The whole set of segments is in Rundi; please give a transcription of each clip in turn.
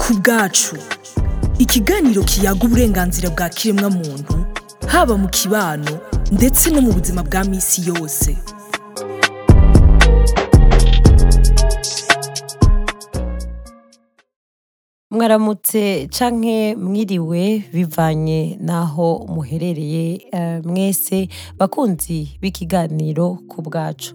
ku bwacu ikiganiro kiyaga uburenganzira bwa kiremwamuntu haba mu kibano ndetse no mu buzima bwa minsi yose mwaramutse canke mwiriwe bivanye n'aho muherereye eh, mwese bakunzi b'ikiganiro ku bwacu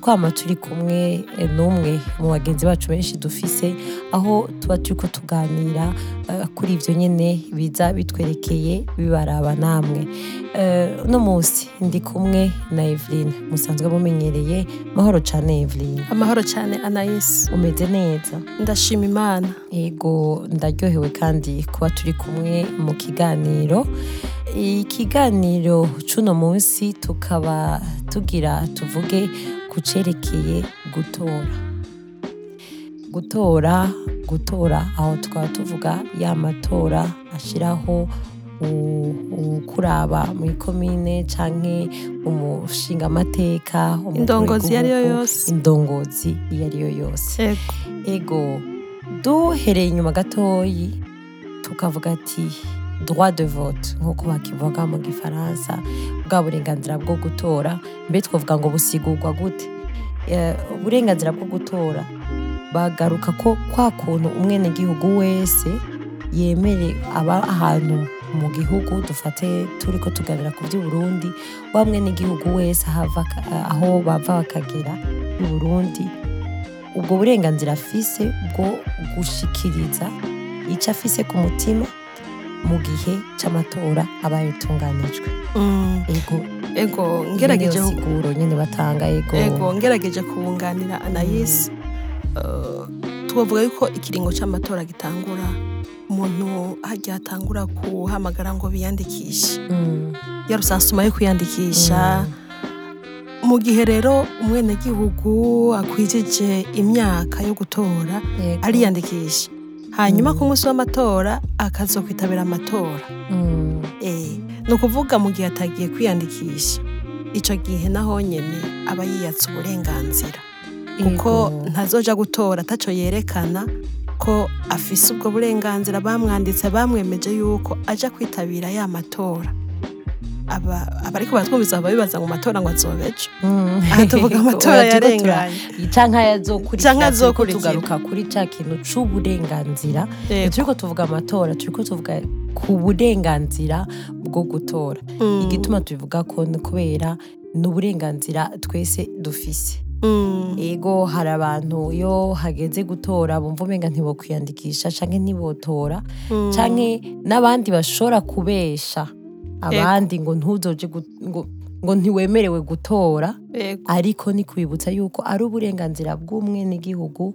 twama turi kumwe eh, n'umwe mu bagenzi bacu benshi dufise aho tuba turiko tuganira eh, kuri ibyo nyine biza bitwerekeye bibaraba namwe eh, uno munsi ndi kumwe na Evelyn musanzwe mumenyereye mahoro cane Evelyn amahoro cyane Anais umeze neza ndashima Imana yego ndaryohewe kandi kuba turi kumwe mu kiganiro ikiganiro cuno munsi tukaba tugira tuvuge ku cerekeye gutora gutora gutora aho tukaba tuvuga ya matora ashyiraho ukuraba muri komine canke umushingamateka indongozi iyo ariyo yose indongozi iyo yo yose ego duhereye inyuma gatoyi tukavuga ati droit de vote nk'uko bakivuga mu gifaransa bwa burenganzira bwo gutora mbere twavuga ngo busigurwa gute eh, uburenganzira bwo gutora bagaruka ko kwa kuntu umwenegihugu wese yemere aba ahantu mu gihugu dufate turi ko tuganira ku by'uburundi wa mwenegihugu wese aho bava bakagera mu burundi ubwo burenganzira afise bwo gushikiriza icyo afise ku mutima mu gihe cy'amatora aba yatunganijwe mm. ego ego ngerageje siguro nyine batanga ego ngerageje kubunganira anayisi uh, twavuga yuko ikiringo cy'amatora gitangura umuntu hajya hatangura kuhamagara ngo biyandikishe mm. ya yo kwiyandikisha mm. mu gihe rero umwenegihugu akwijeje imyaka yo gutora ariyandikisha hanyuma mm. ku munsi w'amatora akaza kwitabira amatora mm. eh, ni ukuvuga mu gihe atagiye kwiyandikisha icyo gihe naho nyine aba yiyatse uburenganzira kuko ntazoja gutora atacyo yerekana ko afise ubwo burenganzira bamwanditse bamwemeje yuko ajya kwitabira ya matora abari kubatwumviza baba bibaza mu matora ngo azobeje mm. aha tuvuga amatora yarenganye cyangwa azokurikira tugaruka kuri cya kintu cy'uburenganzira turiko tuvuga amatora turiko tuvuga ku burenganzira bwo gutora mm. igituma tubivuga ko kubera ni uburenganzira twese dufise mm. Ego hari abantu iyo hageze gutora bumva umenga ntibokwiyandikisha cyangwa ntibotora cyangwa n'abandi bashobora kubesha abandi ngo ntuzoje ngo ngo ntiwemerewe gutora ariko ni kwibutsa yuko ari uburenganzira bw'umwe n'igihugu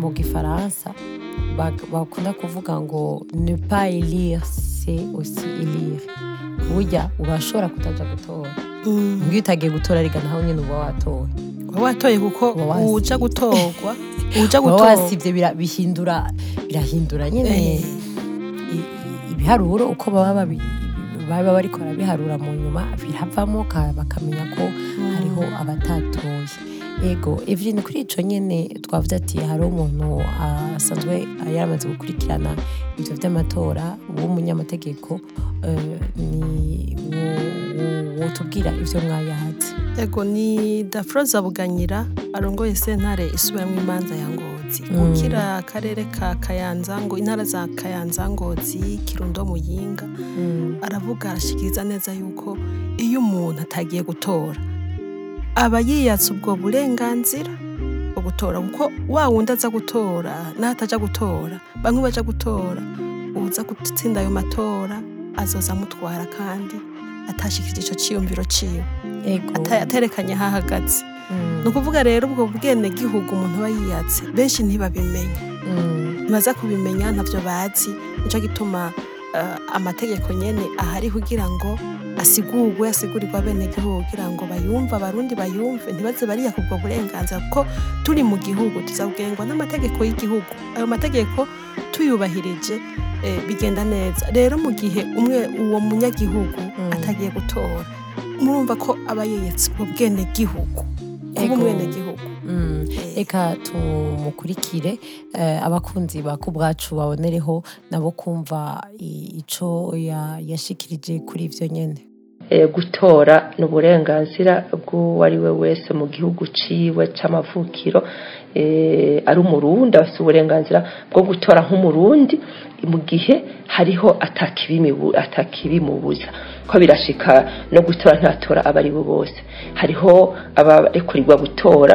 mu gifaransa bakunda kuvuga ngo ne pas élire c'est aussi élire burya urashobora kutajya gutora iyo utagiye gutora reka nawe nyine uba watoye uba watoye kuko uwuca gutorwa uwuca gutorwa wasibye bihindura birahindura nyine ibiharuro uko baba babiri baba bariko biharura mu nyuma biravamo bakamenya ko hariho abatatoye yego ibintu kuri icyo nyine twavuze ati hari umuntu asanzwe yaramaze gukurikirana ibyo by'amatora w'umunyamategeko eh, wotubwira ibyo mwayahatse yego ni dafroza buganyira arongoye sentare isubiramo imanza ya ngozi mm. ukira akarere ka kayanza ngo intara za kayanza ngozi kirundo muyinga mm. aravuga arashikiriza neza yuko iyo umuntu atagiye gutora aba yiyatse ubwo burenganzira gutora kuko wa wundi aza gutora n'aho atajya gutora bamwe bajya gutora uza gutsinda ayo matora azoza amutwara kandi atashikirije icyo cyiyumviro cyiwe atayerekanye aho mm. ni ukuvuga rero ubwo bwenegihugu umuntu aba yiyatse benshi ntibabimenye mm. ntibaza kubimenya ntabyo bazi nicyo gituma eh, amategeko nyine ahari kugira ngo asigurwe asigurirwa abenegihugu kugira ngo bayumve abarundi bayumve ntibaze bariyaka ubwo burenganzira kuko turi mu gihugu tuzabwengwa n'amategeko y'igihugu ayo mategeko tuyubahirije eh, bigenda neza rero mu gihe umwe uwo munyagihugu mm. atagiye gutora murumva ko aba yeyetse ubwo bwenegihugu kuba umwenegihugu reka mm. eh. tumukurikire eh, abakunzi ba kubwacu babonereho nabo kumva icyo yashikirije kuri ibyo nyine Eh, gutora nuburenganzira uburenganzira bw'uwo ari we wese mu gihugu ciwe cy’amavukiro eh, ari umurundi afite uburenganzira bwo gutora nk'umurundi mu gihe hariho atakibimubuza ko birashika no gutora ntatora abo bose hariho abarekurigwa gutora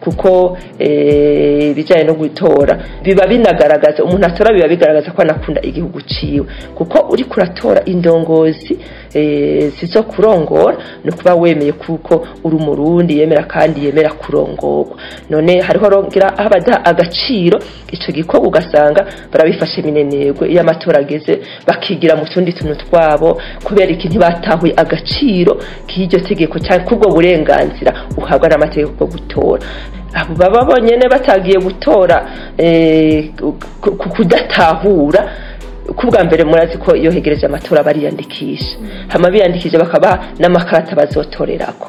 kuko eh, ibijyanye no gutora biba binagaragaza umuntu atora biba bigaragaza ko anakunda igihugu ciwe kuko uri kuratora indongozi Eh, si zo kurongora ni ukuba wemeye kuko uri umurundi yemera kandi yemera kurongorwa none hariho rongera aho abadaha agaciro icyo gikorwa ugasanga barabifashe minenegwe iyo amatora ageze bakigira mu tundi tuntu twabo kubera iki ntibatahuye agaciro k'iryo tegeko cyangwa k'ubwo burenganzira uhabwa n'amategeko bwo gutora abo baba bonyine batagiye gutora eh, ku kudatahura kubwa mbere murazi ko iyo hegereje amatora bariyandikisha hama biyandikije bakaba n'amakarata bazotorerako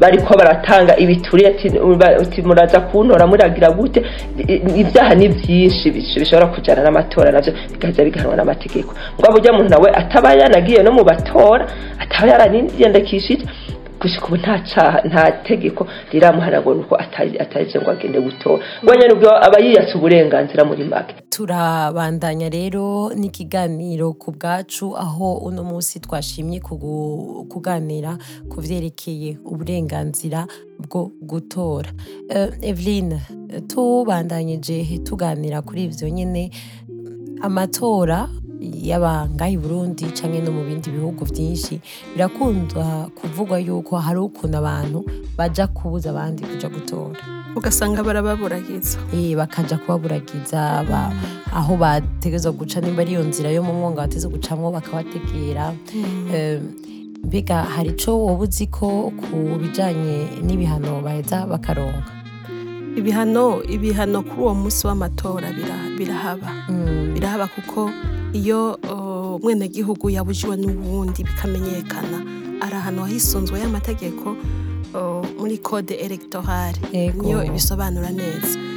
bariko baratanga ibituriye ati muraza kuntora muragira gute ibyaha ni byinshi bishobora kujyana n'amatora nabyo bigaza bigahanwa n'amategeko mugabo urya muntu nawe ataba yanagiye no mu batora ataba yaraniyandikishije gushika ubu nta tegeko riramuhanagura uko atazi ngo agende gutora ngo nubwo aba yiyatse uburenganzira muri make turabandanya rero n'ikiganiro ku bwacu aho uno munsi twashimye kuganira ku byerekeye uburenganzira bwo gutora eh, eveline tubandanyije tuganira kuri ibyo nyine amatora y'abanga i Burundi canke no mu bindi bihugu byinshi birakunda kuvugwa yuko hari ukuntu abantu bajya kubuza abandi kuja gutora ugasanga barababuragiza eh bakaja kubaburagiza aho bategezwa guca nimba ari iyo nzira yo mu mwonga bateze gucamwo bakabategera mm. mbega hari icyo woba uzi ko ku bijyanye n'ibihano baheza bakaronga ibihano ibihano kuri uwo munsi w'amatora birahaba mm. birahaba kuko iyo umwenegihugu yabujiwe n'uwundi bikamenyekana ari ahantu hisunzwe y'amategeko muri kode elegitohari niyo ibisobanura neza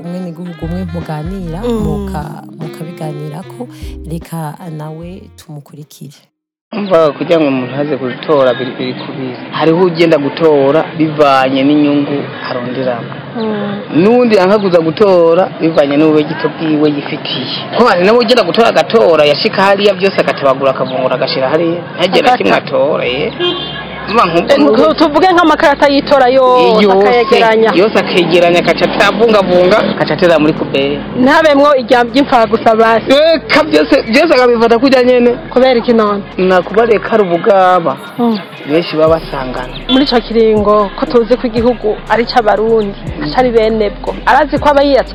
umwe n'igihugu umwe muganira ko reka nawe tumukurikire mvaga kugira ngo umuntu aze gutora biri biri hariho ugenda gutora bivanye n'inyungu aronderamo hmm. n'undi yanka gutora bivanye n'ubu gito bwiwe yifitiye ko hari nawe ugenda gutora agatora yashika hariya byose agatabagura akavungura agashira hariya ntagera kimwe atora Eh, tuvuge nk'amakarata y'itora akayegeranya yose akegeranya agaca atabungabunga agaca atera muri kuberi ntabemwo ijyamba ry'imfa gusa basi reka byose akabifata kujya nyine kubera iki none nakubareka ari oh. benshi baba basangana muri icyo kiringo ko tuzi ko igihugu ari icy'abarundi atari bene arazi ko aba yiyatse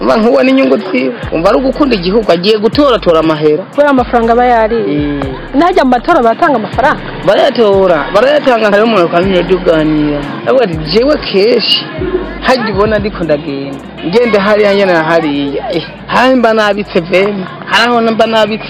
mba nkubona inyungu twiwe umva ari ugukunda igihugu agiye gutora tora amahera kubera amafaranga aba eh. najya matora baratanga amafaranga barayatora barayatanga hariho umuntu ukamenya tuganira avuga ati jewe kenshi hajya ubona ariko ndagenda ngende hariya ngena hariya hari eh, mba eh, nabitse veni hari aho mba nabitse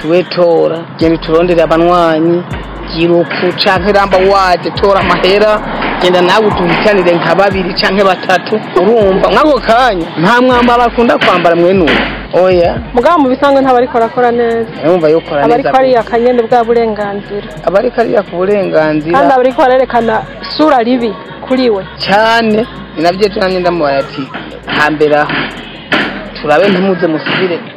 tuwetora genda turondere abanywanyi giruku canke ramba wade tora amahera genda nawe utuhitanire nka babiri cyangwa batatu urumva mwako kanya nta mwambaro akunda kwambara mwenuwe oya mugabo mu bisanzwe ntabariko arakora neza yumva yuko neza abariko ariya kanyene bwa burenganzira abariko ariya ku burenganzira kandi abariko barerekana sura ribi kuri we cyane ni nabyo tunamye ndamubara ati hambere aho turabe ntimuze musubire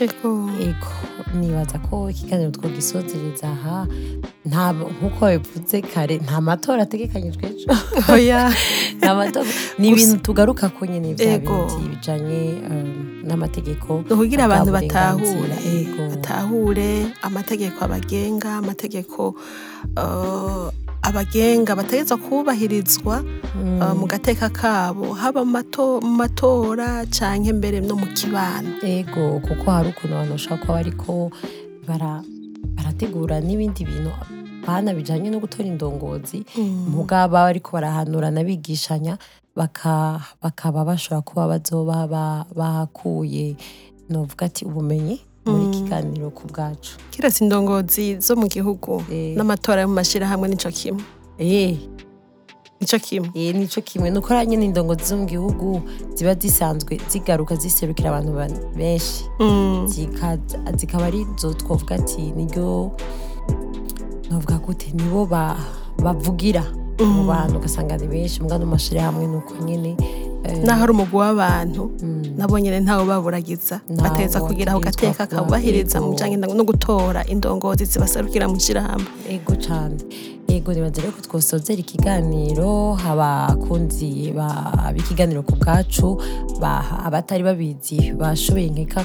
ego nibaza ko ikiganiro twogisozereza aha nk'uko bivuze kare nta matora ategekanyijwe ejo oh, ni ibintu tugaruka ku nyine bya bindi bijyanye um, n'amategeko kugira abantu batahure batahure amategeko abagenga amategeko uh, abagenga bategetswe kubahirizwa mm. uh, mu gateka kabo haba mu matora cyangwa imbere no mu kibano yego kuko hari ukuntu abantu bashobora kuba ariko barategura n'ibindi bintu bana bijyanye no gutora indongozi mm. muga ariko barahanura n'abigishanya bakaba bashobora kuba bazoba bahakuye novuga ati ubumenyi muri mm. kiganiro ku bwacu kiretse indongozi zo mu gihugu eh. n'amatora yo mu mashyirahamwe nicyo kimwe nicyo kimwe eh nicyo eh, kimwe nuko ranye n'indongozi zo mu gihugu ziba zisanzwe zigaruka ziserukira abantu benshi mm. zikaba ari zo twavuga ati niryo novuga gute nibo bavugira mu mm. bantu ugasanga ni benshi mugano mu mashyirahamwe ni uko nyine Eh, naho ari umugwi w'abantu mm. nabo nyine ntawe baburagiza bateza kugira aho gateka kabubahiriza mu bijyanye no gutora indongozi zibaserukira mu ishyirahamwe yego cyane yego nibaza rero ko twosozera ikiganiro abakunzi b'ikiganiro ku bwacu abatari babizi bashoboye nkeka